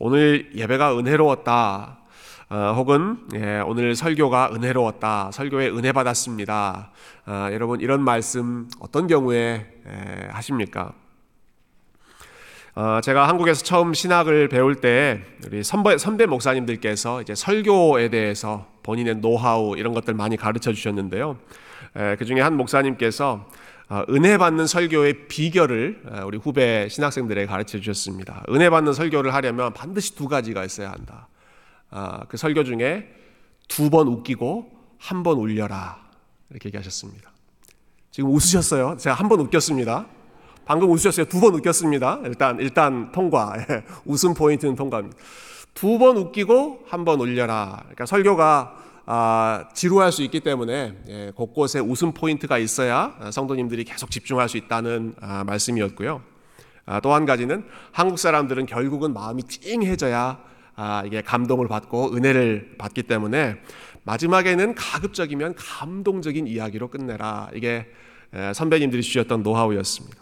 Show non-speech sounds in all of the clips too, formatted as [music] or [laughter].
오늘 예배가 은혜로웠다. 어, 혹은 예, 오늘 설교가 은혜로웠다. 설교에 은혜 받았습니다. 어, 여러분 이런 말씀 어떤 경우에 예, 하십니까? 어, 제가 한국에서 처음 신학을 배울 때 우리 선배, 선배 목사님들께서 이제 설교에 대해서 본인의 노하우 이런 것들 많이 가르쳐 주셨는데요. 그 중에 한 목사님께서 어, 은혜 받는 설교의 비결을 우리 후배 신학생들에게 가르쳐 주셨습니다. 은혜 받는 설교를 하려면 반드시 두 가지가 있어야 한다. 아, 그 설교 중에 두 번 웃기고 한 번 울려라 이렇게 얘기하셨습니다. 지금 웃으셨어요? 제가 한 번 웃겼습니다. 방금 웃으셨어요? 두 번 웃겼습니다. 일단 일단 통과. [laughs] 웃음 포인트는 통과입니다. 두 번 웃기고 한 번 울려라. 그러니까 설교가 아, 지루할 수 있기 때문에 예, 곳곳에 웃음 포인트가 있어야 성도님들이 계속 집중할 수 있다는 아, 말씀이었고요. 아, 또한 가지는 한국 사람들은 결국은 마음이 찡해져야 아, 이게 감동을 받고 은혜를 받기 때문에 마지막에는 가급적이면 감동적인 이야기로 끝내라. 이게 선배님들이 주셨던 노하우였습니다.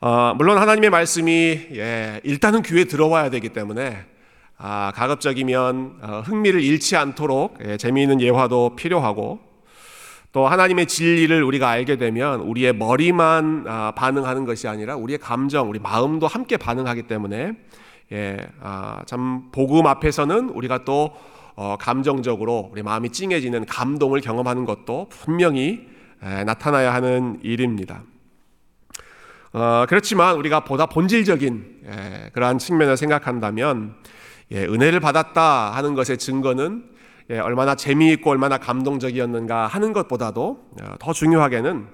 어, 물론 하나님의 말씀이 예, 일단은 귀에 들어와야 되기 때문에 아, 가급적이면 어, 흥미를 잃지 않도록 예, 재미있는 예화도 필요하고 또 하나님의 진리를 우리가 알게 되면 우리의 머리만 아, 반응하는 것이 아니라 우리의 감정, 우리 마음도 함께 반응하기 때문에 예, 아, 참 복음 앞에서는 우리가 또 어, 감정적으로 우리 마음이 찡해지는 감동을 경험하는 것도 분명히 에, 나타나야 하는 일입니다. 어, 그렇지만 우리가 보다 본질적인 예, 그러한 측면을 생각한다면 예, 은혜를 받았다 하는 것의 증거는 예, 얼마나 재미있고 얼마나 감동적이었는가 하는 것보다도 어, 더 중요하게는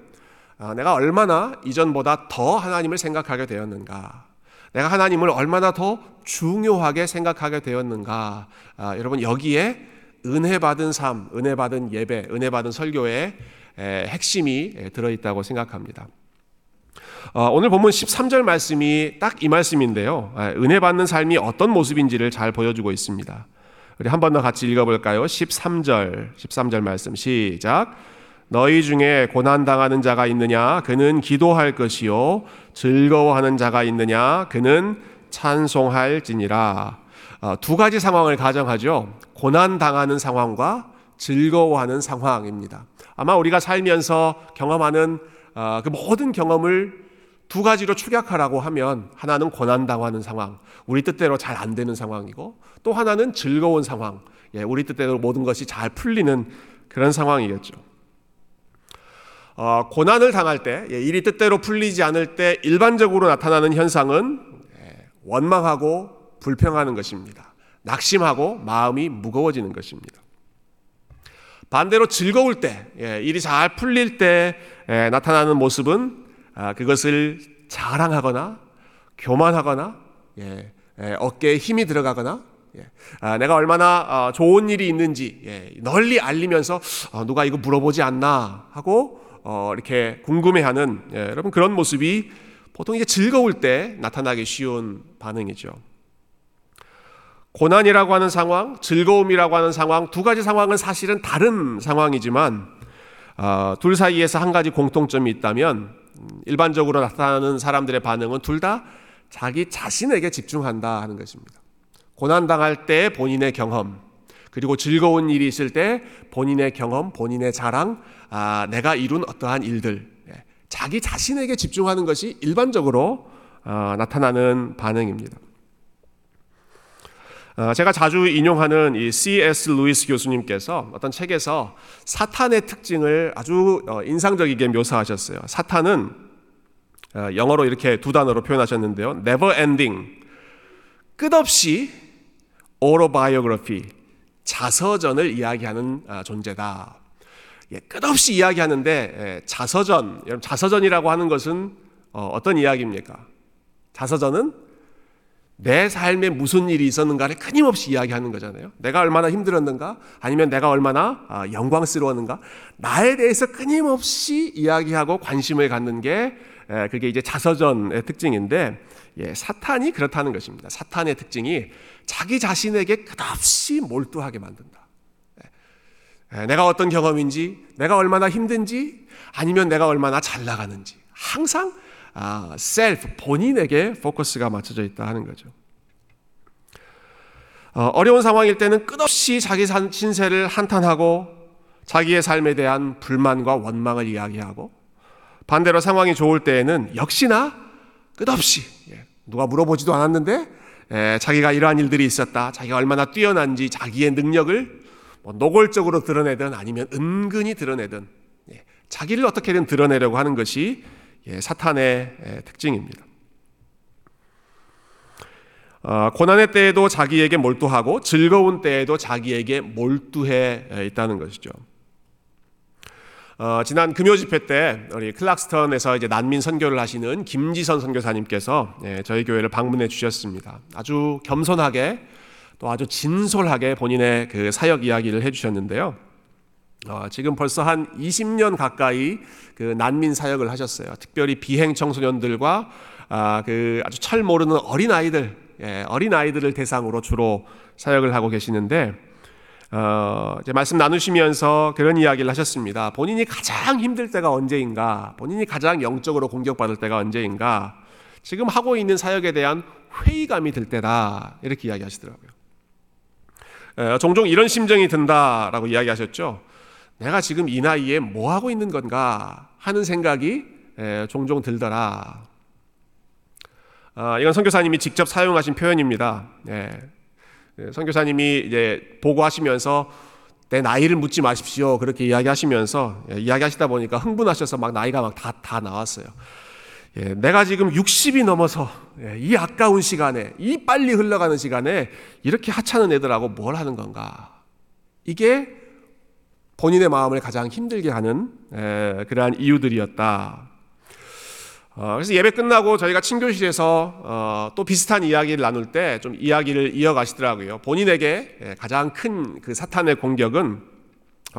어, 내가 얼마나 이전보다 더 하나님을 생각하게 되었는가 내가 하나님을 얼마나 더 중요하게 생각하게 되었는가. 아, 여러분 여기에 은혜 받은 삶, 은혜 받은 예배, 은혜 받은 설교의 에, 핵심이 에, 들어있다고 생각합니다. 어, 오늘 본문 13절 말씀이 딱 이 말씀인데요. 아, 은혜 받는 삶이 어떤 모습인지를 잘 보여주고 있습니다. 우리 한 번 더 같이 읽어볼까요? 13절, 13절 말씀 시작. 너희 중에 고난 당하는 자가 있느냐 그는 기도할 것이요 즐거워하는 자가 있느냐 그는 찬송할 지니라 어, 두 가지 상황을 가정하죠 고난 당하는 상황과 즐거워하는 상황입니다 아마 우리가 살면서 경험하는 어, 그 모든 경험을 두 가지로 축약하라고 하면 하나는 고난 당하는 상황 우리 뜻대로 잘 안 되는 상황이고 또 하나는 즐거운 상황 예, 우리 뜻대로 모든 것이 잘 풀리는 그런 상황이겠죠. 어, 고난을 당할 때, 예, 일이 뜻대로 풀리지 않을 때 일반적으로 나타나는 현상은 예, 원망하고 불평하는 것입니다. 낙심하고 마음이 무거워지는 것입니다. 반대로 즐거울 때, 예, 일이 잘 풀릴 때 나타나는 모습은 아, 그것을 자랑하거나 교만하거나 어깨에 힘이 들어가거나 아, 내가 얼마나 어, 좋은 일이 있는지 널리 알리면서 어, 누가 이거 물어보지 않나 하고 어, 이렇게 궁금해하는 예, 여러분 그런 모습이 보통 이제 즐거울 때 나타나기 쉬운 반응이죠. 고난이라고 하는 상황, 즐거움이라고 하는 상황 두 가지 상황은 사실은 다른 상황이지만 어, 둘 사이에서 한 가지 공통점이 있다면 음, 일반적으로 나타나는 사람들의 반응은 둘 다 자기 자신에게 집중한다 하는 것입니다. 고난 당할 때 본인의 경험, 그리고 즐거운 일이 있을 때 본인의 경험, 본인의 자랑, 아, 내가 이룬 어떠한 일들, 예, 자기 자신에게 집중하는 것이 일반적으로 어, 나타나는 반응입니다. 어, 제가 자주 인용하는 이 C.S. 루이스 교수님께서 어떤 책에서 사탄의 특징을 아주 어, 인상적이게 묘사하셨어요. 사탄은 어, 영어로 이렇게 두 단어로 표현하셨는데요. never ending. 끝없이 autobiography. 자서전을 이야기하는 아, 존재다. 예, 끝없이 이야기하는데 예, 자서전, 여러분 자서전이라고 하는 것은 어, 떤 이야기입니까? 자서전은 내 삶에 무슨 일이 있었는가를 끊임없이 이야기하는 거잖아요. 내가 얼마나 힘들었는가, 아니면 내가 얼마나 아, 영광스러웠는가, 나에 대해서 끊임없이 이야기하고 관심을 갖는 게 예, 그게 이제 자서전의 특징인데 예, 사탄이 그렇다는 것입니다. 사탄의 특징이 자기 자신에게 끝없이 몰두하게 만든다. 내가 어떤 경험인지, 내가 얼마나 힘든지, 아니면 내가 얼마나 잘 나가는지 항상 아, 셀프 본인에게 포커스가 맞춰져 있다 하는 거죠. 어, 어려운 상황일 때는 끝없이 자기 신세를 한탄하고 자기의 삶에 대한 불만과 원망을 이야기하고 반대로 상황이 좋을 때에는 역시나 끝없이 예, 누가 물어보지도 않았는데 예, 자기가 이러한 일들이 있었다. 자기가 얼마나 뛰어난지 자기의 능력을 뭐 노골적으로 드러내든 아니면 은근히 드러내든 예, 자기를 어떻게든 드러내려고 하는 것이 사탄의 특징입니다. 어, 고난의 때에도 자기에게 몰두하고 즐거운 때에도 자기에게 몰두해 있다는 것이죠. 어, 지난 금요 집회 때 우리 클락스턴에서 이제 난민 선교를 하시는 김지선 선교사님께서 예, 저희 교회를 방문해 주셨습니다. 아주 겸손하게 또 아주 진솔하게 본인의 그 사역 이야기를 해주셨는데요. 어, 지금 벌써 한 20년 가까이 그 난민 사역을 하셨어요. 특별히 비행 청소년들과 아, 그 아주 철 모르는 어린 아이들, 예, 어린 아이들을 대상으로 주로 사역을 하고 계시는데 어, 이제 말씀 나누시면서 그런 이야기를 하셨습니다. 본인이 가장 힘들 때가 언제인가? 본인이 가장 영적으로 공격받을 때가 언제인가? 지금 하고 있는 사역에 대한 회의감이 들 때다. 이렇게 이야기하시더라고요. 에, 종종 이런 심정이 든다라고 이야기하셨죠. 내가 지금 이 나이에 뭐 하고 있는 건가 하는 생각이 에, 종종 들더라. 아, 이건 선교사님이 직접 사용하신 표현입니다. 예, 예, 선교사님이 이제 보고하시면서 내 나이를 묻지 마십시오. 그렇게 이야기하시면서 예, 이야기하시다 보니까 흥분하셔서 막 나이가 막 다 다 나왔어요. 예, 내가 지금 60이 넘어서 예, 이 아까운 시간에 이 빨리 흘러가는 시간에 이렇게 하찮은 애들하고 뭘 하는 건가? 이게 본인의 마음을 가장 힘들게 하는 에, 그러한 이유들이었다. 어, 그래서 예배 끝나고 저희가 친교실에서 어, 또 비슷한 이야기를 나눌 때 좀 이야기를 이어가시더라고요. 본인에게 예, 가장 큰 그 사탄의 공격은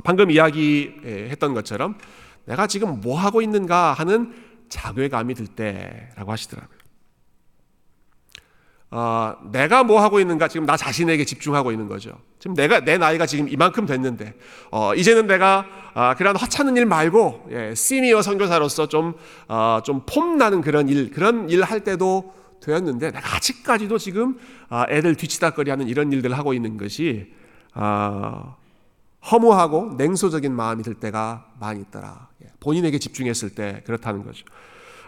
방금 이야기했던 것처럼 내가 지금 뭐 하고 있는가 하는 자괴감이 들 때라고 하시더라고요. 어, 내가 뭐 하고 있는가 지금 나 자신에게 집중하고 있는 거죠. 지금 내가 내 나이가 지금 이만큼 됐는데 어, 이제는 내가 아, 그런 허찮은 일 말고 예, 시니어 선교사로서 좀 어, 좀 폼나는 그런 일 그런 일 할 때도 되었는데 내가 아직까지도 지금 아, 애들 뒤치다거리하는 이런 일들을 하고 있는 것이 아, 허무하고 냉소적인 마음이 들 때가 많이 있더라. 예, 본인에게 집중했을 때 그렇다는 거죠.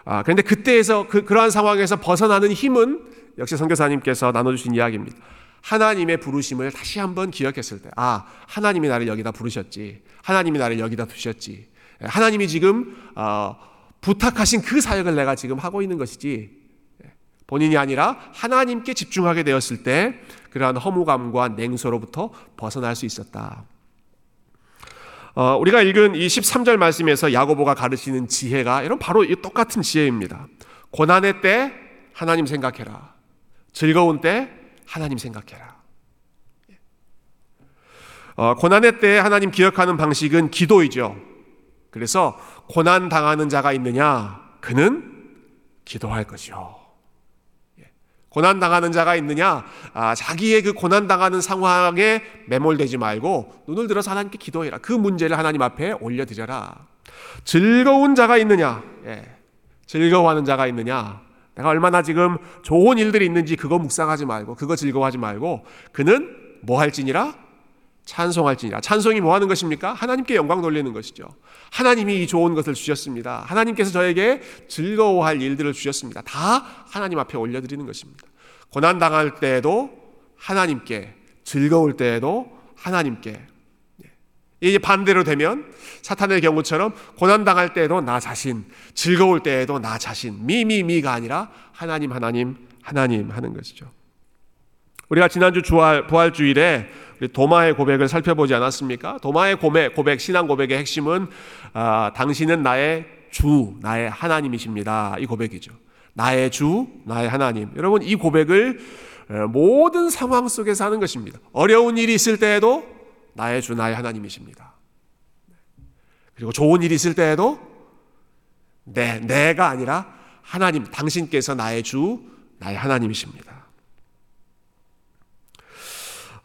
아, 그런데 그때에서 그, 그러한 상황에서 벗어나는 힘은 역시 선교사님께서 나눠주신 이야기입니다. 하나님의 부르심을 다시 한번 기억했을 때, 아, 하나님이 나를 여기다 부르셨지. 하나님이 나를 여기다 두셨지. 하나님이 지금, 어, 부탁하신 그 사역을 내가 지금 하고 있는 것이지. 본인이 아니라 하나님께 집중하게 되었을 때, 그러한 허무감과 냉소로부터 벗어날 수 있었다. 어, 우리가 읽은 이 13절 말씀에서 야고보가 가르치는 지혜가 이런 바로 이 똑같은 지혜입니다. 고난의 때 하나님 생각해라. 즐거운 때 하나님 생각해라. 어, 고난의 때 하나님 기억하는 방식은 기도이죠. 그래서 고난 당하는 자가 있느냐? 그는 기도할 것이요. 예. 고난 당하는 자가 있느냐? 아, 자기의 그 고난 당하는 상황에 매몰되지 말고 눈을 들어서 하나님께 기도해라. 그 문제를 하나님 앞에 올려드려라. 즐거운 자가 있느냐? 예. 즐거워하는 자가 있느냐? 내가 얼마나 지금 좋은 일들이 있는지 그거 묵상하지 말고 그거 즐거워하지 말고 그는 뭐 할지니라 찬송할지니라. 찬송이 뭐 하는 것입니까? 하나님께 영광 돌리는 것이죠. 하나님이 이 좋은 것을 주셨습니다. 하나님께서 저에게 즐거워할 일들을 주셨습니다. 다 하나님 앞에 올려드리는 것입니다. 고난 당할 때에도 하나님께, 즐거울 때에도 하나님께. 이게 반대로 되면 사탄의 경우처럼 고난 당할 때에도 나 자신, 즐거울 때에도 나 자신, 미미미가 아니라 하나님 하나님 하나님 하는 것이죠. 우리가 지난주 주할, 부활 주일에 도마의 고백을 살펴보지 않았습니까? 도마의 고백, 고백 신앙 고백의 핵심은 아, 당신은 나의 주, 나의 하나님이십니다. 이 고백이죠. 나의 주, 나의 하나님. 여러분 이 고백을 모든 상황 속에서 하는 것입니다. 어려운 일이 있을 때에도 나의 주, 나의 하나님이십니다. 그리고 좋은 일이 있을 때에도 내, 내가 아니라 하나님, 당신께서 나의 주, 나의 하나님이십니다.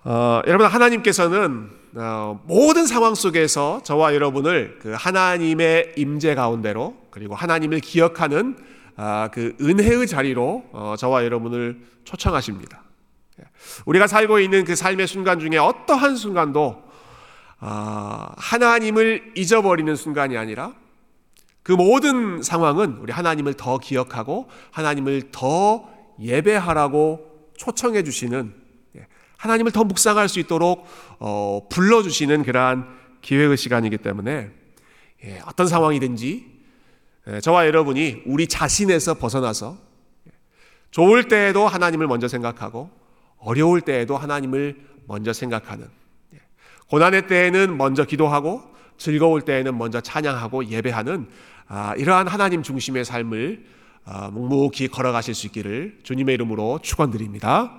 어, 여러분, 하나님께서는 어, 모든 상황 속에서 저와 여러분을 그 하나님의 임재 가운데로 그리고 하나님을 기억하는 어, 그 은혜의 자리로 어, 저와 여러분을 초청하십니다. 우리가 살고 있는 그 삶의 순간 중에 어떠한 순간도 아, 하나님을 잊어버리는 순간이 아니라 그 모든 상황은 우리 하나님을 더 기억하고 하나님을 더 예배하라고 초청해 주시는 예, 하나님을 더 묵상할 수 있도록 어, 불러 주시는 그러한 기회의 시간이기 때문에 예, 어떤 상황이든지 예, 저와 여러분이 우리 자신에서 벗어나서 좋을 때에도 하나님을 먼저 생각하고 어려울 때에도 하나님을 먼저 생각하는 고난의 때에는 먼저 기도하고 즐거울 때에는 먼저 찬양하고 예배하는 아, 이러한 하나님 중심의 삶을 아, 묵묵히 걸어가실 수 있기를 주님의 이름으로 축원드립니다.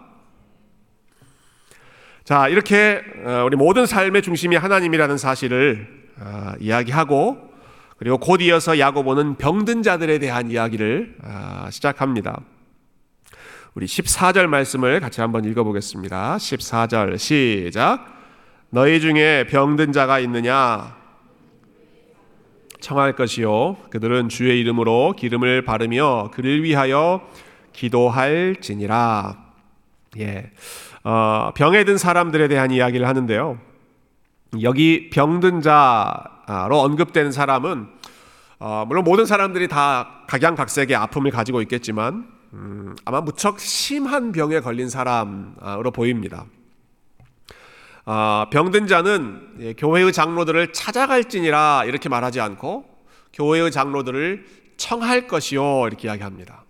자 이렇게 어, 우리 모든 삶의 중심이 하나님이라는 사실을 아, 이야기하고 그리고 곧 이어서 야고보는 병든 자들에 대한 이야기를 시작합니다. 우리 14절 말씀을 같이 한번 읽어보겠습니다. 14절 시작. 너희 중에 병든 자가 있느냐? 청할 것이요. 그들은 주의 이름으로 기름을 바르며 그를 위하여 기도할 지니라. 예. 어, 병에 든 사람들에 대한 이야기를 하는데요. 여기 병든 자로 언급된 사람은 어, 물론 모든 사람들이 다 각양각색의 아픔을 가지고 있겠지만 음, 아마 무척 심한 병에 걸린 사람으로 보입니다. 아, 병든 자는 예, 교회의 장로들을 찾아갈지니라 이렇게 말하지 않고 교회의 장로들을 청할 것이요 이렇게 이야기합니다.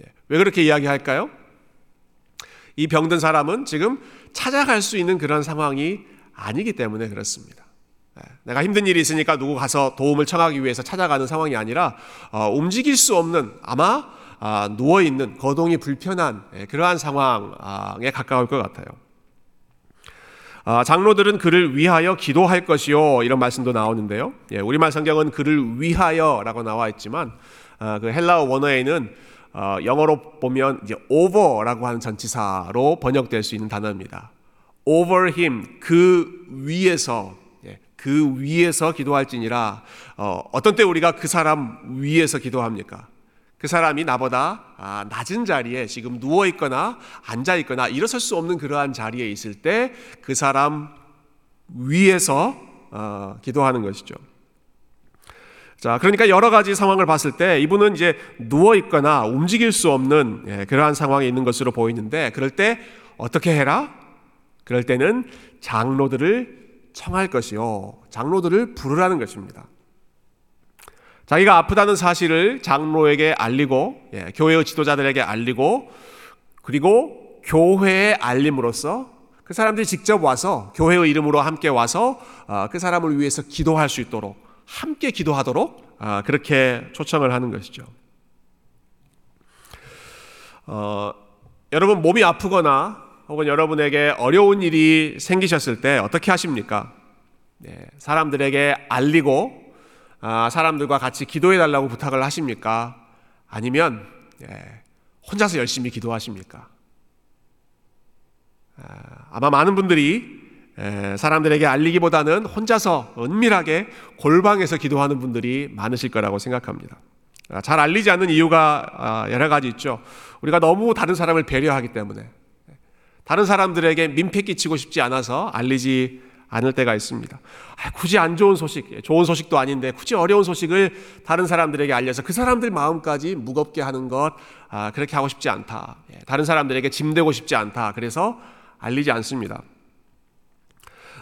예, 왜 그렇게 이야기할까요? 이 병든 사람은 지금 찾아갈 수 있는 그런 상황이 아니기 때문에 그렇습니다. 예, 내가 힘든 일이 있으니까 누구 가서 도움을 청하기 위해서 찾아가는 상황이 아니라 어, 움직일 수 없는 아마 아, 누워 있는 거동이 불편한 그러한 상황에 가까울 것 같아요. 아, 장로들은 그를 위하여 기도할 것이요 이런 말씀도 나오는데요. 예, 우리말 성경은 그를 위하여라고 나와 있지만 아, 그 헬라어 원어에는 어, 영어로 보면 이제 over라고 하는 전치사로 번역될 수 있는 단어입니다. over him 그 위에서 예, 그 위에서 기도할지니라 어, 어떤 때 우리가 그 사람 위에서 기도합니까? 그 사람이 나보다 아, 낮은 자리에 지금 누워 있거나 앉아 있거나 일어설 수 없는 그러한 자리에 있을 때 그 사람 위에서 어, 기도하는 것이죠. 자, 그러니까 여러 가지 상황을 봤을 때 이분은 이제 누워 있거나 움직일 수 없는 예, 그러한 상황에 있는 것으로 보이는데 그럴 때 어떻게 해라? 그럴 때는 장로들을 청할 것이요. 장로들을 부르라는 것입니다. 자기가 아프다는 사실을 장로에게 알리고 예, 교회의 지도자들에게 알리고 그리고 교회에 알림으로써 그 사람들이 직접 와서 교회의 이름으로 함께 와서 어, 그 사람을 위해서 기도할 수 있도록 함께 기도하도록 어, 그렇게 초청을 하는 것이죠. 어, 여러분 몸이 아프거나 혹은 여러분에게 어려운 일이 생기셨을 때 어떻게 하십니까? 네, 사람들에게 알리고 아, 사람들과 같이 기도해 달라고 부탁을 하십니까? 아니면 예, 혼자서 열심히 기도하십니까? 아, 아마 많은 분들이 예, 사람들에게 알리기보다는 혼자서 은밀하게 골방에서 기도하는 분들이 많으실 거라고 생각합니다. 아, 잘 알리지 않는 이유가 여러 가지 있죠. 우리가 너무 다른 사람을 배려하기 때문에 다른 사람들에게 민폐 끼치고 싶지 않아서 알리지 않을 때가 있습니다. 아, 굳이 안 좋은 소식, 예, 좋은 소식도 아닌데 굳이 어려운 소식을 다른 사람들에게 알려서 그 사람들 마음까지 무겁게 하는 것 아, 그렇게 하고 싶지 않다. 예, 다른 사람들에게 짐되고 싶지 않다. 그래서 알리지 않습니다.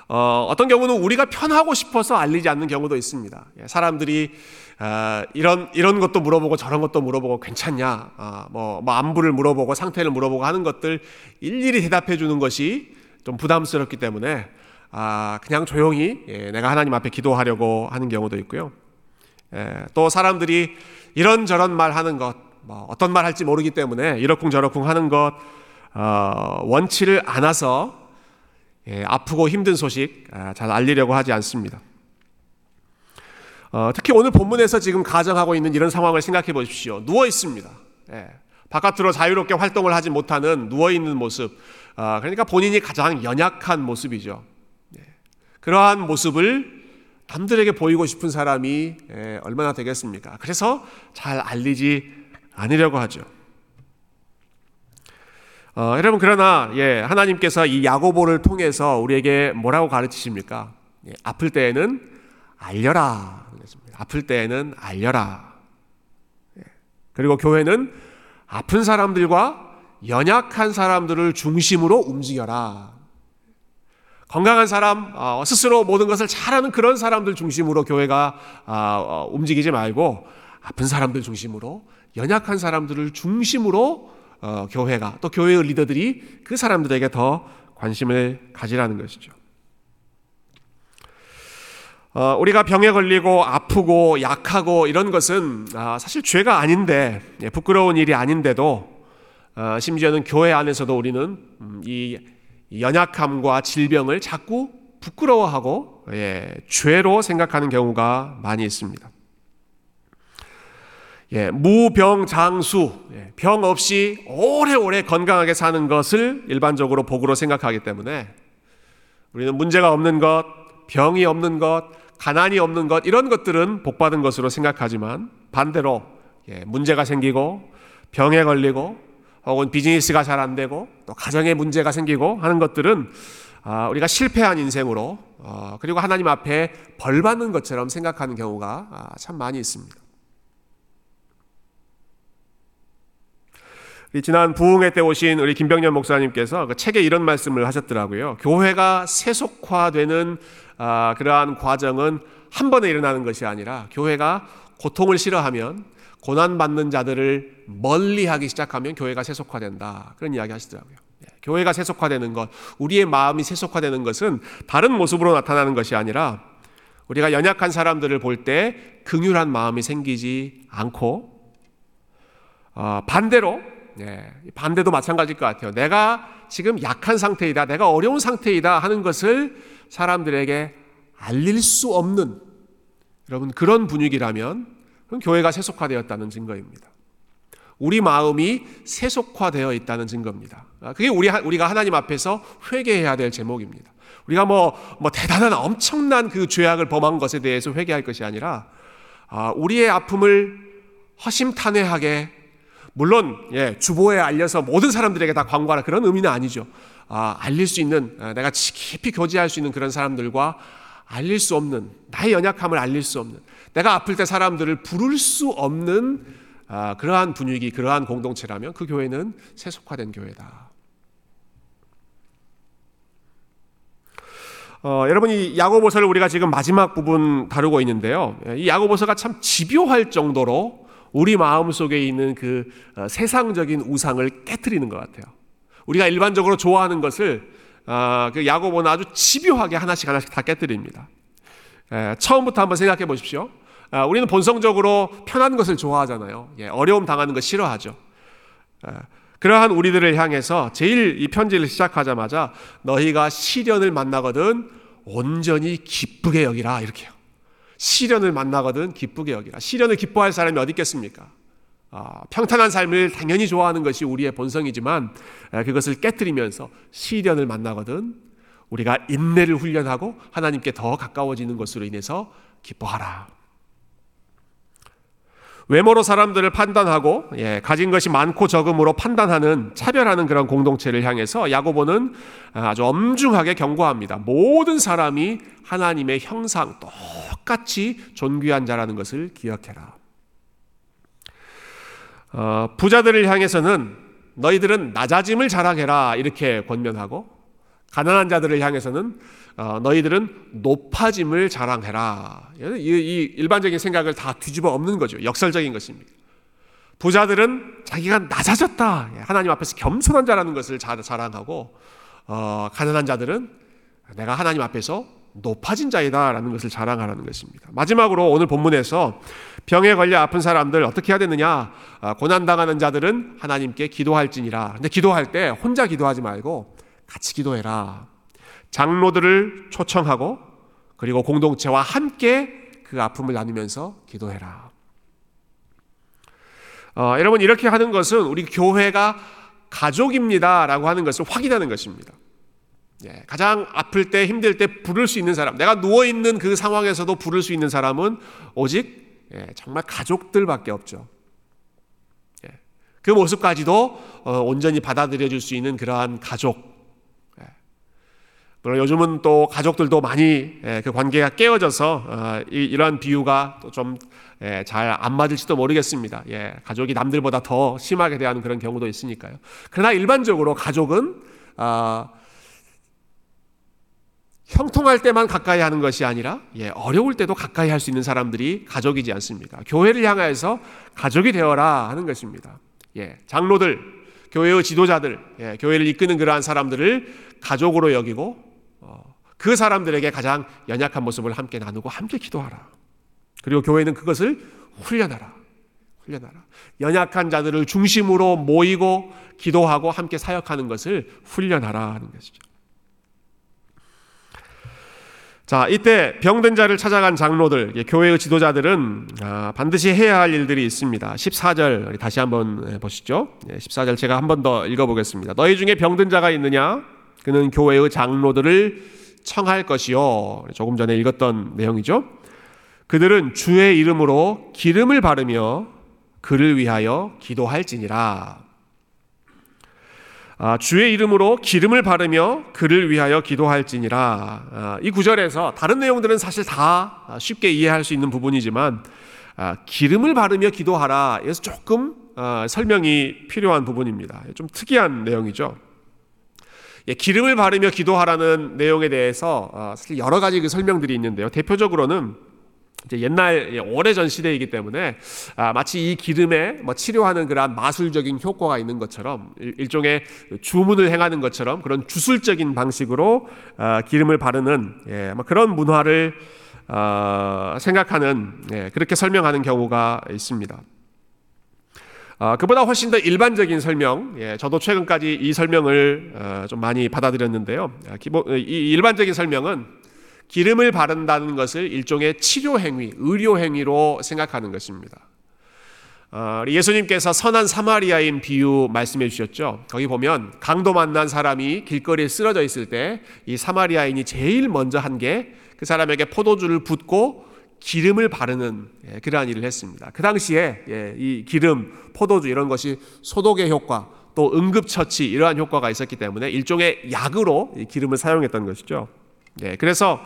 어, 어떤 경우는 우리가 편하고 싶어서 알리지 않는 경우도 있습니다. 예, 사람들이 어, 이런 이런 것도 물어보고 저런 것도 물어보고 괜찮냐, 어, 뭐, 뭐 안부를 물어보고 상태를 물어보고 하는 것들 일일이 대답해 주는 것이 좀 부담스럽기 때문에 아, 그냥 조용히 예, 내가 하나님 앞에 기도하려고 하는 경우도 있고요. 예, 또 사람들이 이런저런 말 하는 것, 뭐 어떤 말 할지 모르기 때문에 이러쿵저러쿵 하는 것 어, 원치를 않아서 예, 아프고 힘든 소식 아, 잘 알리려고 하지 않습니다. 어, 특히 오늘 본문에서 지금 가정하고 있는 이런 상황을 생각해 보십시오. 누워 있습니다. 예, 바깥으로 자유롭게 활동을 하지 못하는 누워 있는 모습. 어, 그러니까 본인이 가장 연약한 모습이죠. 그러한 모습을 남들에게 보이고 싶은 사람이 얼마나 되겠습니까? 그래서 잘 알리지 않으려고 하죠. 어, 여러분 그러나 예, 하나님께서 이 야고보를 통해서 우리에게 뭐라고 가르치십니까? 예, 아플 때에는 알려라. 아플 때에는 알려라. 예, 그리고 교회는 아픈 사람들과 연약한 사람들을 중심으로 움직여라. 건강한 사람, 어, 스스로 모든 것을 잘하는 그런 사람들 중심으로 교회가 아, 어, 움직이지 말고 아픈 사람들 중심으로 연약한 사람들을 중심으로 어, 교회가 또 교회의 리더들이 그 사람들에게 더 관심을 가지라는 것이죠. 우리가 병에 걸리고 아프고 약하고 이런 것은 아, 사실 죄가 아닌데 예, 부끄러운 일이 아닌데도 심지어는 교회 안에서도 우리는 음, 이 연약함과 질병을 자꾸 부끄러워하고 예, 죄로 생각하는 경우가 많이 있습니다. 예, 무병장수, 예, 병 없이 오래오래 건강하게 사는 것을 일반적으로 복으로 생각하기 때문에 우리는 문제가 없는 것, 병이 없는 것, 가난이 없는 것 이런 것들은 복받은 것으로 생각하지만 반대로 예, 문제가 생기고 병에 걸리고 혹은 비즈니스가 잘 안 되고 또 가정에 문제가 생기고 하는 것들은 아, 우리가 실패한 인생으로 어, 그리고 하나님 앞에 벌 받는 것처럼 생각하는 경우가 아, 참 많이 있습니다. 지난 부흥회 때 오신 우리 김병년 목사님께서 그 책에 이런 말씀을 하셨더라고요. 교회가 세속화되는 아, 그러한 과정은 한 번에 일어나는 것이 아니라 교회가 고통을 싫어하면 고난받는 자들을 멀리 하기 시작하면 교회가 세속화된다. 그런 이야기 하시더라고요. 예, 교회가 세속화되는 것, 우리의 마음이 세속화되는 것은 다른 모습으로 나타나는 것이 아니라 우리가 연약한 사람들을 볼 때 긍휼한 마음이 생기지 않고 어, 반대로 예, 반대도 마찬가지일 것 같아요. 내가 지금 약한 상태이다, 내가 어려운 상태이다 하는 것을 사람들에게 알릴 수 없는 여러분 그런 분위기라면 그럼 교회가 세속화되었다는 증거입니다. 우리 마음이 세속화되어 있다는 증거입니다. 아, 그게 우리, 우리가 하나님 앞에서 회개해야 될 제목입니다. 우리가 뭐, 뭐 대단한 엄청난 그 죄악을 범한 것에 대해서 회개할 것이 아니라, 아, 우리의 아픔을 허심탄회하게, 물론, 예, 주보에 알려서 모든 사람들에게 다 광고하라 그런 의미는 아니죠. 아, 알릴 수 있는, 아, 내가 깊이 교제할 수 있는 그런 사람들과 알릴 수 없는, 나의 연약함을 알릴 수 없는, 내가 아플 때 사람들을 부를 수 없는 아, 그러한 분위기, 그러한 공동체라면 그 교회는 세속화된 교회다. 어, 여러분이 야고보서를 우리가 지금 마지막 부분 다루고 있는데요. 이 야고보서가 참 집요할 정도로 우리 마음 속에 있는 그 어, 세상적인 우상을 깨뜨리는 것 같아요. 우리가 일반적으로 좋아하는 것을 어, 그 야고보는 아주 집요하게 하나씩 하나씩 다 깨뜨립니다. 에, 처음부터 한번 생각해 보십시오. 아, 우리는 본성적으로 편한 것을 좋아하잖아요. 예, 어려움 당하는 거 싫어하죠. 아, 그러한 우리들을 향해서 제일 이 편지를 시작하자마자 너희가 시련을 만나거든 온전히 기쁘게 여기라 이렇게요. 시련을 만나거든 기쁘게 여기라. 시련을 기뻐할 사람이 어디 있겠습니까? 아, 평탄한 삶을 당연히 좋아하는 것이 우리의 본성이지만 그것을 깨뜨리면서 시련을 만나거든 우리가 인내를 훈련하고 하나님께 더 가까워지는 것으로 인해서 기뻐하라. 외모로 사람들을 판단하고 예, 가진 것이 많고 적음으로 판단하는 차별하는 그런 공동체를 향해서 야고보는 아주 엄중하게 경고합니다. 모든 사람이 하나님의 형상 똑같이 존귀한 자라는 것을 기억해라. 어, 부자들을 향해서는 너희들은 낮아짐을 자랑해라 이렇게 권면하고 가난한 자들을 향해서는 어, 너희들은 높아짐을 자랑해라. 이, 이 일반적인 생각을 다 뒤집어 엎는 거죠. 역설적인 것입니다. 부자들은 자기가 낮아졌다. 하나님 앞에서 겸손한 자라는 것을 자랑하고 어, 가난한 자들은 내가 하나님 앞에서 높아진 자이다라는 것을 자랑하라는 것입니다. 마지막으로 오늘 본문에서 병에 걸려 아픈 사람들 어떻게 해야 되느냐? 아, 고난 당하는 자들은 하나님께 기도할지니라. 근데 기도할 때 혼자 기도하지 말고 같이 기도해라. 장로들을 초청하고 그리고 공동체와 함께 그 아픔을 나누면서 기도해라. 어, 여러분 이렇게 하는 것은 우리 교회가 가족입니다라고 하는 것을 확인하는 것입니다. 예, 가장 아플 때 힘들 때 부를 수 있는 사람, 내가 누워 있는 그 상황에서도 부를 수 있는 사람은 오직 예, 정말 가족들밖에 없죠. 예, 그 모습까지도 어, 온전히 받아들여 줄 수 있는 그러한 가족. 예. 물론 요즘은 또 가족들도 많이 예, 그 관계가 깨어져서 어, 이러한 비유가 좀 잘 안 맞을지도 모르겠습니다. 예, 가족이 남들보다 더 심하게 대하는 그런 경우도 있으니까요. 그러나 일반적으로 가족은 아, 형통할 때만 가까이 하는 것이 아니라 예, 어려울 때도 가까이 할 수 있는 사람들이 가족이지 않습니까? 교회를 향하여서 가족이 되어라 하는 것입니다. 예, 장로들, 교회의 지도자들, 예, 교회를 이끄는 그러한 사람들을 가족으로 여기고 어, 그 사람들에게 가장 연약한 모습을 함께 나누고 함께 기도하라. 그리고 교회는 그것을 훈련하라. 훈련하라. 연약한 자들을 중심으로 모이고 기도하고 함께 사역하는 것을 훈련하라 하는 것이죠. 자, 이때 병든 자를 찾아간 장로들, 교회의 지도자들은 아, 반드시 해야 할 일들이 있습니다. 14절 다시 한번 보시죠. 14절 제가 한 번 더 읽어보겠습니다. 너희 중에 병든 자가 있느냐? 그는 교회의 장로들을 청할 것이요. 조금 전에 읽었던 내용이죠. 그들은 주의 이름으로 기름을 바르며 그를 위하여 기도할지니라. 아, 주의 이름으로 기름을 바르며 그를 위하여 기도할지니라. 아, 이 구절에서 다른 내용들은 사실 다 쉽게 이해할 수 있는 부분이지만 아, 기름을 바르며 기도하라. 에서 조금 설명이 필요한 부분입니다. 좀 특이한 내용이죠. 예, 기름을 바르며 기도하라는 내용에 대해서 사실 여러 가지 그 설명들이 있는데요. 대표적으로는 옛날 오래전 시대이기 때문에 아, 마치 이 기름에 뭐 치료하는 그러한 마술적인 효과가 있는 것처럼 일 종의 주문을 행하는 것처럼 그런 주술적인 방식으로 아, 기름을 바르는 예, 뭐 그런 문화를 아, 생각하는 예, 그렇게 설명하는 경우가 있습니다. 아, 그보다 훨씬 더 일반적인 설명, 예, 저도 최근까지 이 설명을 어, 좀 많이 받아들였는데요. 아, 기본, 이 일반적인 설명은 기름을 바른다는 것을 일종의 치료 행위, 의료 행위로 생각하는 것입니다. 어, 예수님께서 선한 사마리아인 비유 말씀해 주셨죠. 거기 보면 강도 만난 사람이 길거리에 쓰러져 있을 때 이 사마리아인이 제일 먼저 한 게 그 사람에게 포도주를 붓고 기름을 바르는 예, 그러한 일을 했습니다. 그 당시에 예, 이 기름, 포도주 이런 것이 소독의 효과, 또 응급처치 이러한 효과가 있었기 때문에 일종의 약으로 기름을 사용했던 것이죠. 네, 그래서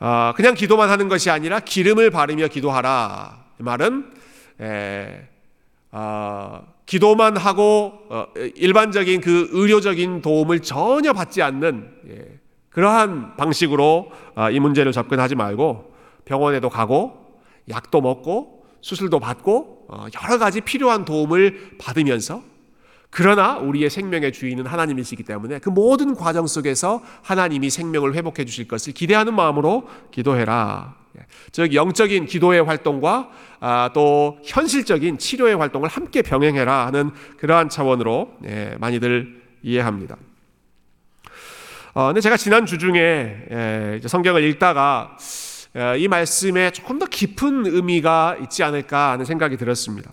어, 그냥 기도만 하는 것이 아니라 기름을 바르며 기도하라. 이 말은 에, 어, 기도만 하고 어, 일반적인 그 의료적인 도움을 전혀 받지 않는 예, 그러한 방식으로 어, 이 문제를 접근하지 말고 병원에도 가고 약도 먹고 수술도 받고 어, 여러 가지 필요한 도움을 받으면서 그러나 우리의 생명의 주인은 하나님이시기 때문에 그 모든 과정 속에서 하나님이 생명을 회복해 주실 것을 기대하는 마음으로 기도해라. 예. 즉 영적인 기도의 활동과 아, 또 현실적인 치료의 활동을 함께 병행해라 하는 그러한 차원으로 예, 많이들 이해합니다. 어, 근데 제가 지난 주 중에 예, 성경을 읽다가 이 말씀에 조금 더 깊은 의미가 있지 않을까 하는 생각이 들었습니다.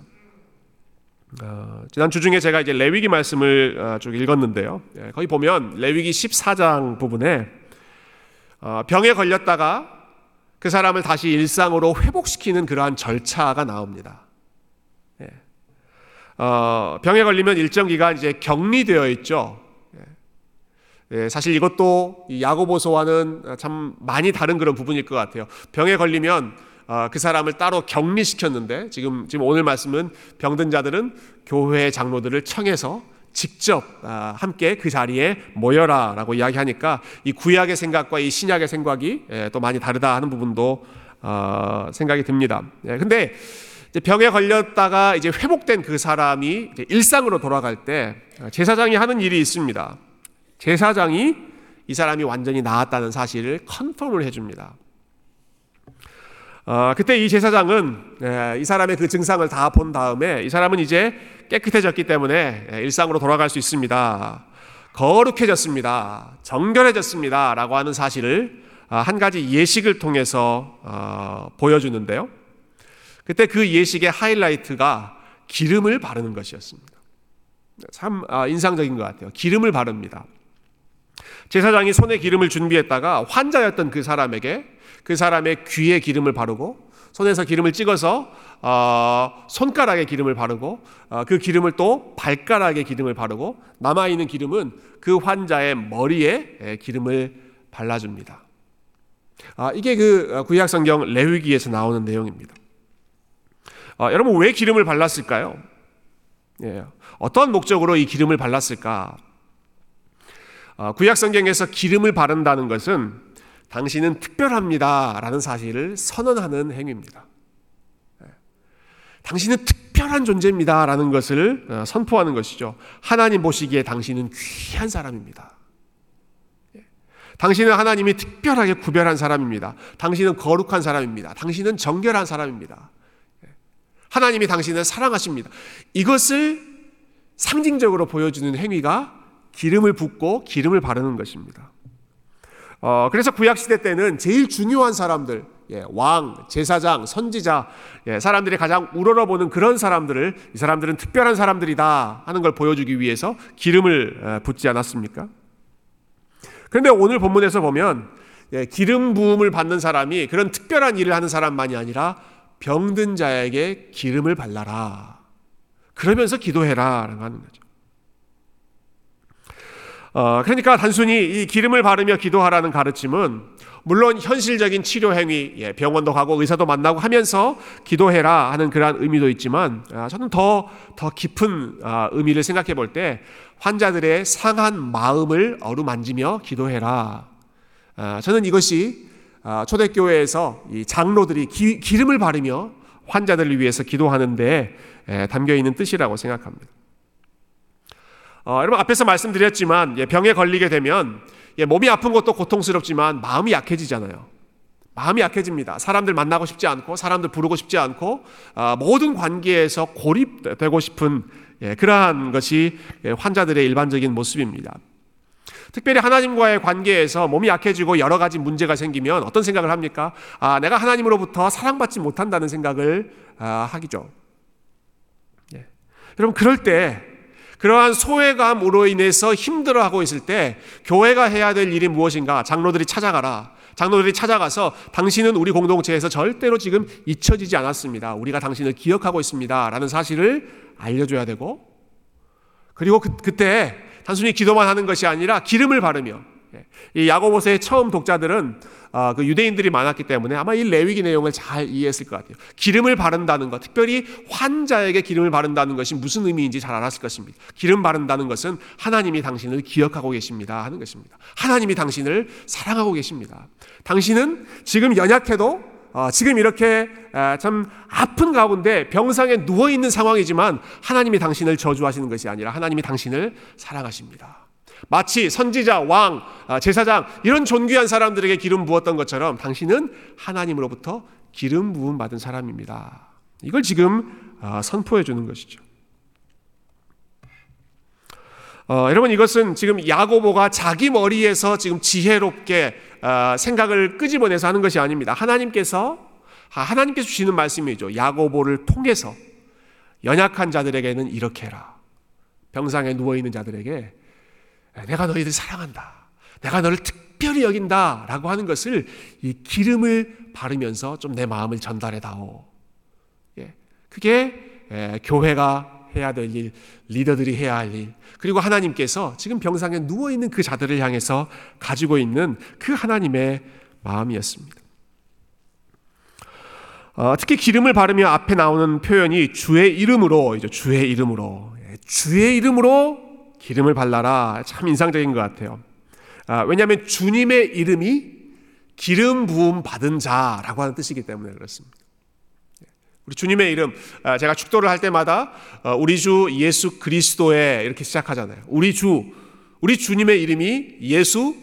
어, 지난 주 중에 제가 이제 레위기 말씀을 어, 쭉 읽었는데요. 예, 거기 보면 레위기 14장 부분에 어, 병에 걸렸다가 그 사람을 다시 일상으로 회복시키는 그러한 절차가 나옵니다. 예. 어, 병에 걸리면 일정 기간 이제 격리되어 있죠. 예. 예 사실 이것도 야고보서와는 참 많이 다른 그런 부분일 것 같아요. 병에 걸리면 어, 그 사람을 따로 격리시켰는데 지금 지금 오늘 말씀은 병든 자들은 교회 장로들을 청해서 직접 아, 함께 그 자리에 모여라라고 이야기하니까 이 구약의 생각과 이 신약의 생각이 예, 또 많이 다르다 하는 부분도 어, 생각이 듭니다. 예, 근데 병에 걸렸다가 이제 회복된 그 사람이 일상으로 돌아갈 때 제사장이 하는 일이 있습니다. 제사장이 이 사람이 완전히 나았다는 사실을 컨펌을 해줍니다. 어, 그때 이 제사장은 예, 이 사람의 그 증상을 다 본 다음에 이 사람은 이제 깨끗해졌기 때문에 예, 일상으로 돌아갈 수 있습니다. 거룩해졌습니다. 정결해졌습니다. 라고 하는 사실을 아, 한 가지 예식을 통해서 어, 보여주는데요. 그때 그 예식의 하이라이트가 기름을 바르는 것이었습니다. 참 아, 인상적인 것 같아요. 기름을 바릅니다. 제사장이 손에 기름을 준비했다가 환자였던 그 사람에게 그 사람의 귀에 기름을 바르고 손에서 기름을 찍어서 어, 손가락에 기름을 바르고 어, 그 기름을 또 발가락에 기름을 바르고 남아 있는 기름은 그 환자의 머리에 기름을 발라줍니다. 아, 이게 그 구약 성경 레위기에서 나오는 내용입니다. 아, 여러분 왜 기름을 발랐을까요? 예, 어떤 목적으로 이 기름을 발랐을까? 아, 구약 성경에서 기름을 바른다는 것은 당신은 특별합니다라는 사실을 선언하는 행위입니다. 예. 당신은 특별한 존재입니다라는 것을 어, 선포하는 것이죠. 하나님 보시기에 당신은 귀한 사람입니다. 예. 당신은 하나님이 특별하게 구별한 사람입니다. 당신은 거룩한 사람입니다. 당신은 정결한 사람입니다. 예. 하나님이 당신을 사랑하십니다. 이것을 상징적으로 보여주는 행위가 기름을 붓고 기름을 바르는 것입니다. 어, 그래서 구약 시대 때는 제일 중요한 사람들, 예, 왕, 제사장, 선지자, 예, 사람들이 가장 우러러보는 그런 사람들을 이 사람들은 특별한 사람들이다 하는 걸 보여주기 위해서 기름을 붓지 않았습니까? 그런데 오늘 본문에서 보면 예, 기름 부음을 받는 사람이 그런 특별한 일을 하는 사람만이 아니라 병든 자에게 기름을 발라라. 그러면서 기도해라라고 하는 거죠. 어, 그러니까 단순히 이 기름을 바르며 기도하라는 가르침은 물론 현실적인 치료 행위, 예, 병원도 가고 의사도 만나고 하면서 기도해라 하는 그러한 의미도 있지만 아, 저는 더, 더 깊은 아, 의미를 생각해 볼 때 환자들의 상한 마음을 어루만지며 기도해라. 아, 저는 이것이 아, 초대교회에서 이 장로들이 기, 기름을 바르며 환자들을 위해서 기도하는데 에, 담겨 있는 뜻이라고 생각합니다. 어, 여러분 앞에서 말씀드렸지만 예, 병에 걸리게 되면 예, 몸이 아픈 것도 고통스럽지만 마음이 약해지잖아요. 마음이 약해집니다. 사람들 만나고 싶지 않고 사람들 부르고 싶지 않고 어, 모든 관계에서 고립되고 싶은 예, 그러한 것이 예, 환자들의 일반적인 모습입니다. 특별히 하나님과의 관계에서 몸이 약해지고 여러 가지 문제가 생기면 어떤 생각을 합니까? 아, 내가 하나님으로부터 사랑받지 못한다는 생각을 아, 하기죠. 예. 여러분 그럴 때 그러한 소외감으로 인해서 힘들어하고 있을 때 교회가 해야 될 일이 무엇인가? 장로들이 찾아가라. 장로들이 찾아가서 당신은 우리 공동체에서 절대로 지금 잊혀지지 않았습니다. 우리가 당신을 기억하고 있습니다. 라는 사실을 알려줘야 되고 그리고 그, 그때 단순히 기도만 하는 것이 아니라 기름을 바르며 예, 이 야고보서의 처음 독자들은 아, 그 유대인들이 많았기 때문에 아마 이 레위기 내용을 잘 이해했을 것 같아요. 기름을 바른다는 것, 특별히 환자에게 기름을 바른다는 것이 무슨 의미인지 잘 알았을 것입니다. 기름 바른다는 것은 하나님이 당신을 기억하고 계십니다 하는 것입니다. 하나님이 당신을 사랑하고 계십니다. 당신은 지금 연약해도 어, 지금 이렇게 참 아픈 가운데 병상에 누워 있는 상황이지만 하나님이 당신을 저주하시는 것이 아니라 하나님이 당신을 사랑하십니다. 마치 선지자, 왕, 아, 제사장 이런 존귀한 사람들에게 기름 부었던 것처럼 당신은 하나님으로부터 기름 부음 받은 사람입니다. 이걸 지금 아, 선포해 주는 것이죠. 어, 여러분 이것은 지금 야고보가 자기 머리에서 지금 지혜롭게 어, 생각을 끄집어내서 하는 것이 아닙니다. 하나님께서 하나님께서 주시는 말씀이죠. 야고보를 통해서 연약한 자들에게는 이렇게 해라. 병상에 누워 있는 자들에게 내가 너희들 사랑한다. 내가 너를 특별히 여긴다. 라고 하는 것을 이 기름을 바르면서 좀 내 마음을 전달해 다오. 예. 그게 에, 교회가 해야 될 일, 리더들이 해야 할 일, 그리고 하나님께서 지금 병상에 누워있는 그 자들을 향해서 가지고 있는 그 하나님의 마음이었습니다. 어, 특히 기름을 바르며 앞에 나오는 표현이 주의 이름으로, 이제 주의 이름으로, 예, 주의 이름으로 기름을 발라라. 참 인상적인 것 같아요. 아, 왜냐하면 주님의 이름이 기름 부음 받은 자라고 하는 뜻이기 때문에 그렇습니다. 우리 주님의 이름, 아, 제가 축도를 할 때마다 어, 우리 주 예수 그리스도에 이렇게 시작하잖아요. 우리 주, 우리 주님의 이름이 예수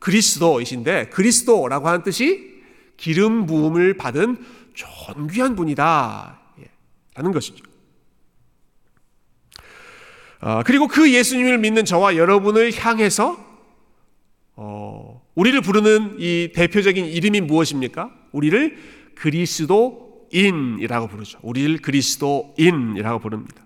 그리스도이신데 그리스도라고 하는 뜻이 기름 부음을 받은 존귀한 분이다. 예, 라는 것이죠. 어, 그리고 그 예수님을 믿는 저와 여러분을 향해서 어, 우리를 부르는 이 대표적인 이름이 무엇입니까? 우리를 그리스도인이라고 부르죠. 우리를 그리스도인이라고 부릅니다.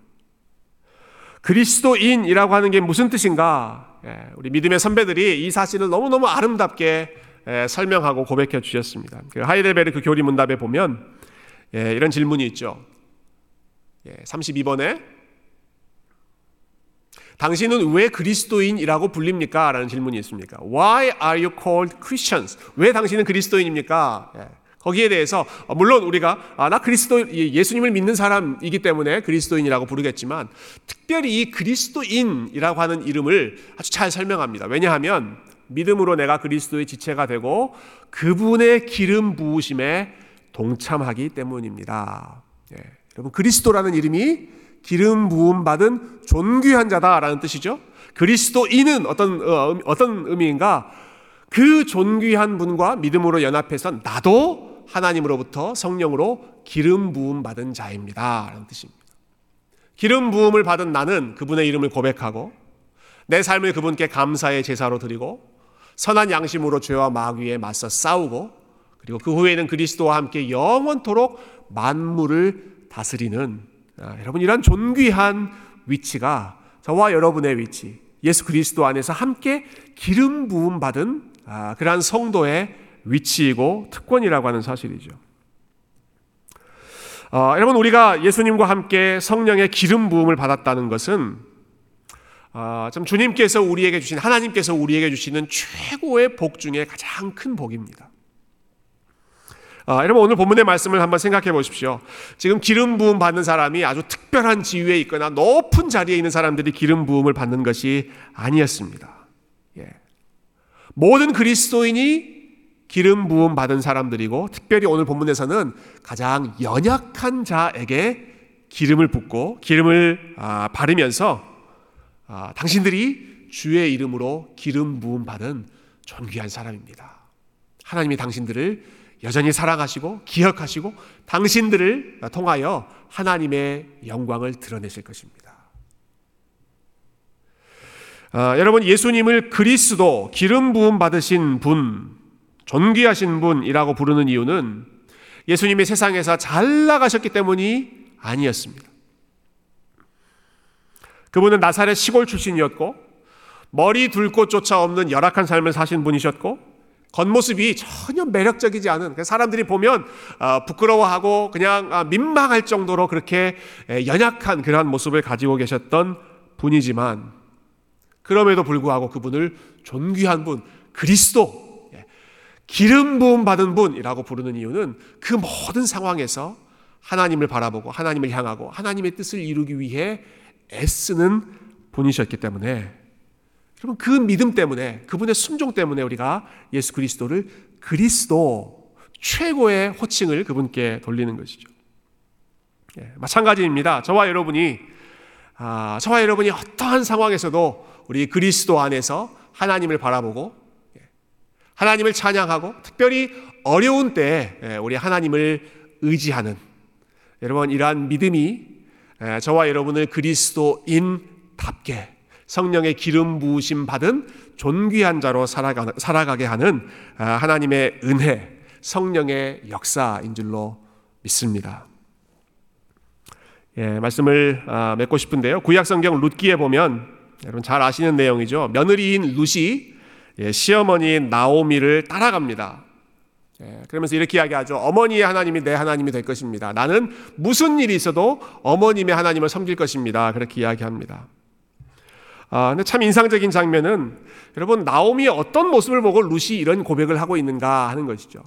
그리스도인이라고 하는 게 무슨 뜻인가? 예, 우리 믿음의 선배들이 이 사실을 너무너무 아름답게 예, 설명하고 고백해 주셨습니다. 그 하이델베르 그 교리 문답에 보면 예, 이런 질문이 있죠. 예, 32번에 당신은 왜 그리스도인이라고 불립니까? 라는 질문이 있습니까? Why are you called Christians? 왜 당신은 그리스도인입니까? 예. 거기에 대해서 어, 물론 우리가 아, 나 그리스도 예수님을 믿는 사람이기 때문에 그리스도인이라고 부르겠지만 특별히 이 그리스도인이라고 하는 이름을 아주 잘 설명합니다. 왜냐하면 믿음으로 내가 그리스도의 지체가 되고 그분의 기름 부으심에 동참하기 때문입니다. 예. 여러분 그리스도라는 이름이 기름 부음 받은 존귀한 자다라는 뜻이죠. 그리스도인은 어떤 어, 어떤 의미인가? 그 존귀한 분과 믿음으로 연합해서 나도 하나님으로부터 성령으로 기름 부음 받은 자입니다라는 뜻입니다. 기름 부음을 받은 나는 그분의 이름을 고백하고 내 삶을 그분께 감사의 제사로 드리고 선한 양심으로 죄와 마귀에 맞서 싸우고 그리고 그 후에는 그리스도와 함께 영원토록 만물을 다스리는 아, 여러분 이런 존귀한 위치가 저와 여러분의 위치 예수 그리스도 안에서 함께 기름 부음 받은 아, 그러한 성도의 위치이고 특권이라고 하는 사실이죠. 어, 여러분 우리가 예수님과 함께 성령의 기름 부음을 받았다는 것은 어, 좀 주님께서 우리에게 주신 하나님께서 우리에게 주시는 최고의 복 중에 가장 큰 복입니다. 어, 여러분 오늘 본문의 말씀을 한번 생각해 보십시오. 지금 기름 부음 받는 사람이 아주 특별한 지위에 있거나 높은 자리에 있는 사람들이 기름 부음을 받는 것이 아니었습니다. 예. 모든 그리스도인이 기름 부음 받은 사람들이고 특별히 오늘 본문에서는 가장 연약한 자에게 기름을 붓고 기름을 아, 바르면서 아, 당신들이 주의 이름으로 기름 부음 받은 존귀한 사람입니다. 하나님이 당신들을 여전히 사랑하시고 기억하시고 당신들을 통하여 하나님의 영광을 드러내실 것입니다. 아, 여러분 예수님을 그리스도 기름 부음 받으신 분 존귀하신 분이라고 부르는 이유는 예수님이 세상에서 잘 나가셨기 때문이 아니었습니다. 그분은 나사렛 시골 출신이었고 머리 둘 곳조차 없는 열악한 삶을 사신 분이셨고 겉모습이 전혀 매력적이지 않은 사람들이 보면 어, 부끄러워하고 그냥 아, 민망할 정도로 그렇게 연약한 그러한 모습을 가지고 계셨던 분이지만 그럼에도 불구하고 그분을 존귀한 분 그리스도 기름 부음 받은 분이라고 부르는 이유는 그 모든 상황에서 하나님을 바라보고 하나님을 향하고 하나님의 뜻을 이루기 위해 애쓰는 분이셨기 때문에 여러분 그 믿음 때문에 그분의 순종 때문에 우리가 예수 그리스도를 그리스도 최고의 호칭을 그분께 돌리는 것이죠. 예, 마찬가지입니다. 저와 여러분이 아, 저와 여러분이 어떠한 상황에서도 우리 그리스도 안에서 하나님을 바라보고 하나님을 찬양하고 특별히 어려운 때에 예, 우리 하나님을 의지하는 여러분 이러한 믿음이 예, 저와 여러분을 그리스도인답게 성령의 기름 부으심 받은 존귀한 자로 살아가, 게 하는 아, 하나님의 은혜, 성령의 역사인 줄로 믿습니다. 예, 말씀을 아, 맺고 싶은데요. 구약 성경 룻기에 보면 여러분 잘 아시는 내용이죠. 며느리인 룻이 예, 시어머니 나오미를 따라갑니다. 예, 그러면서 이렇게 이야기하죠. 어머니의 하나님이 내 하나님이 될 것입니다. 나는 무슨 일이 있어도 어머님의 하나님을 섬길 것입니다. 그렇게 이야기합니다. 아, 근데 참 인상적인 장면은 여러분 나오미의 어떤 모습을 보고 루시 이런 고백을 하고 있는가 하는 것이죠.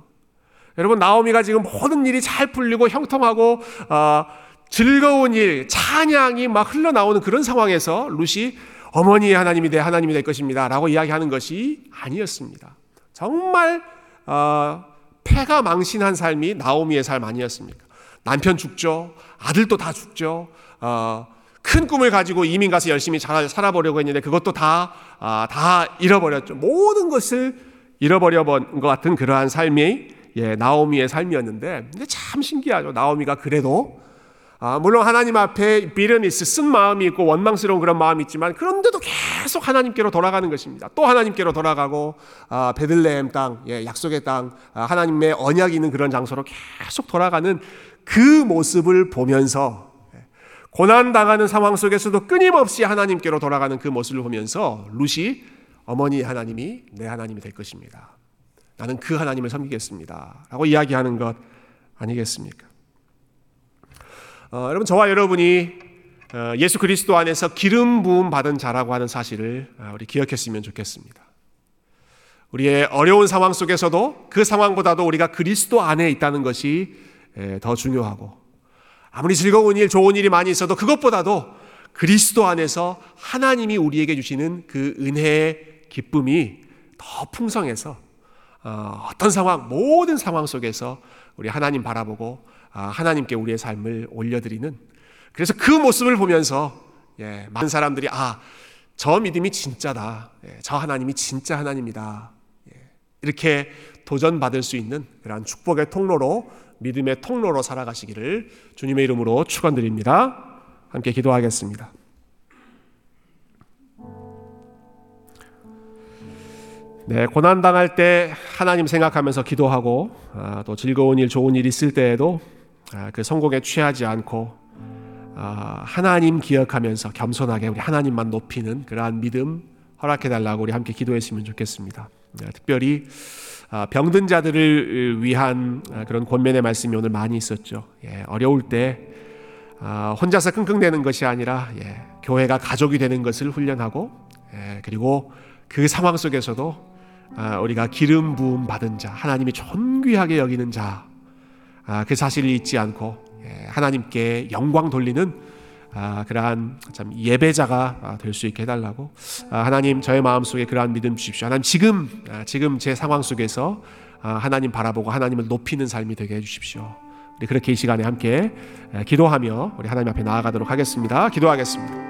여러분 나오미가 지금 모든 일이 잘 풀리고 형통하고 어, 즐거운 일, 찬양이 막 흘러나오는 그런 상황에서 루시 어머니의 하나님이 내 하나님이 될 것입니다. 라고 이야기하는 것이 아니었습니다. 정말, 어, 폐가 망신한 삶이 나오미의 삶 아니었습니까? 남편 죽죠. 아들도 다 죽죠. 어, 큰 꿈을 가지고 이민 가서 열심히 잘 살아보려고 했는데 그것도 다, 아, 다 잃어버렸죠. 모든 것을 잃어버려 본것 같은 그러한 삶이 예, 나오미의 삶이었는데, 근데 참 신기하죠. 나오미가 그래도 아, 물론 하나님 앞에 비련이스 쓴 마음이 있고 원망스러운 그런 마음이 있지만 그런데도 계속 하나님께로 돌아가는 것입니다. 또 하나님께로 돌아가고 아, 베들레헴 땅, 예, 약속의 땅, 아, 하나님의 언약이 있는 그런 장소로 계속 돌아가는 그 모습을 보면서 예, 고난 당하는 상황 속에서도 끊임없이 하나님께로 돌아가는 그 모습을 보면서 루시 어머니 하나님이 내 하나님이 될 것입니다. 나는 그 하나님을 섬기겠습니다. 라고 이야기하는 것 아니겠습니까? 어, 여러분 저와 여러분이 어, 예수 그리스도 안에서 기름 부음 받은 자라고 하는 사실을 어, 우리 기억했으면 좋겠습니다. 우리의 어려운 상황 속에서도 그 상황보다도 우리가 그리스도 안에 있다는 것이 에, 더 중요하고 아무리 즐거운 일, 좋은 일이 많이 있어도 그것보다도 그리스도 안에서 하나님이 우리에게 주시는 그 은혜의 기쁨이 더 풍성해서 어, 어떤 상황, 모든 상황 속에서 우리 하나님 바라보고 아, 하나님께 우리의 삶을 올려드리는 그래서 그 모습을 보면서 예, 많은 사람들이 아, 저 믿음이 진짜다. 예, 저 하나님이 진짜 하나님이다. 예, 이렇게 도전받을 수 있는 그러한 축복의 통로로 믿음의 통로로 살아가시기를 주님의 이름으로 축원드립니다. 함께 기도하겠습니다. 네, 고난 당할 때 하나님 생각하면서 기도하고 아, 또 즐거운 일, 좋은 일 있을 때에도 아, 그 성공에 취하지 않고 아, 하나님 기억하면서 겸손하게 우리 하나님만 높이는 그러한 믿음 허락해 달라고 우리 함께 기도했으면 좋겠습니다. 네, 특별히 아, 병든 자들을 위한 아, 그런 권면의 말씀이 오늘 많이 있었죠. 예, 어려울 때 아, 혼자서 끙끙대는 것이 아니라 예, 교회가 가족이 되는 것을 훈련하고 예, 그리고 그 상황 속에서도 아, 우리가 기름 부음 받은 자, 하나님이 존귀하게 여기는 자, 아, 그 사실을 잊지 않고 예, 하나님께 영광 돌리는 아, 그러한 참 예배자가 될 수 있게 해달라고 하나님 저의 마음 속에 그러한 믿음 주십시오. 하나님 지금 지금 제 상황 속에서 하나님 바라보고 하나님을 높이는 삶이 되게 해주십시오. 우리 그렇게 이 시간에 함께 기도하며 우리 하나님 앞에 나아가도록 하겠습니다. 기도하겠습니다.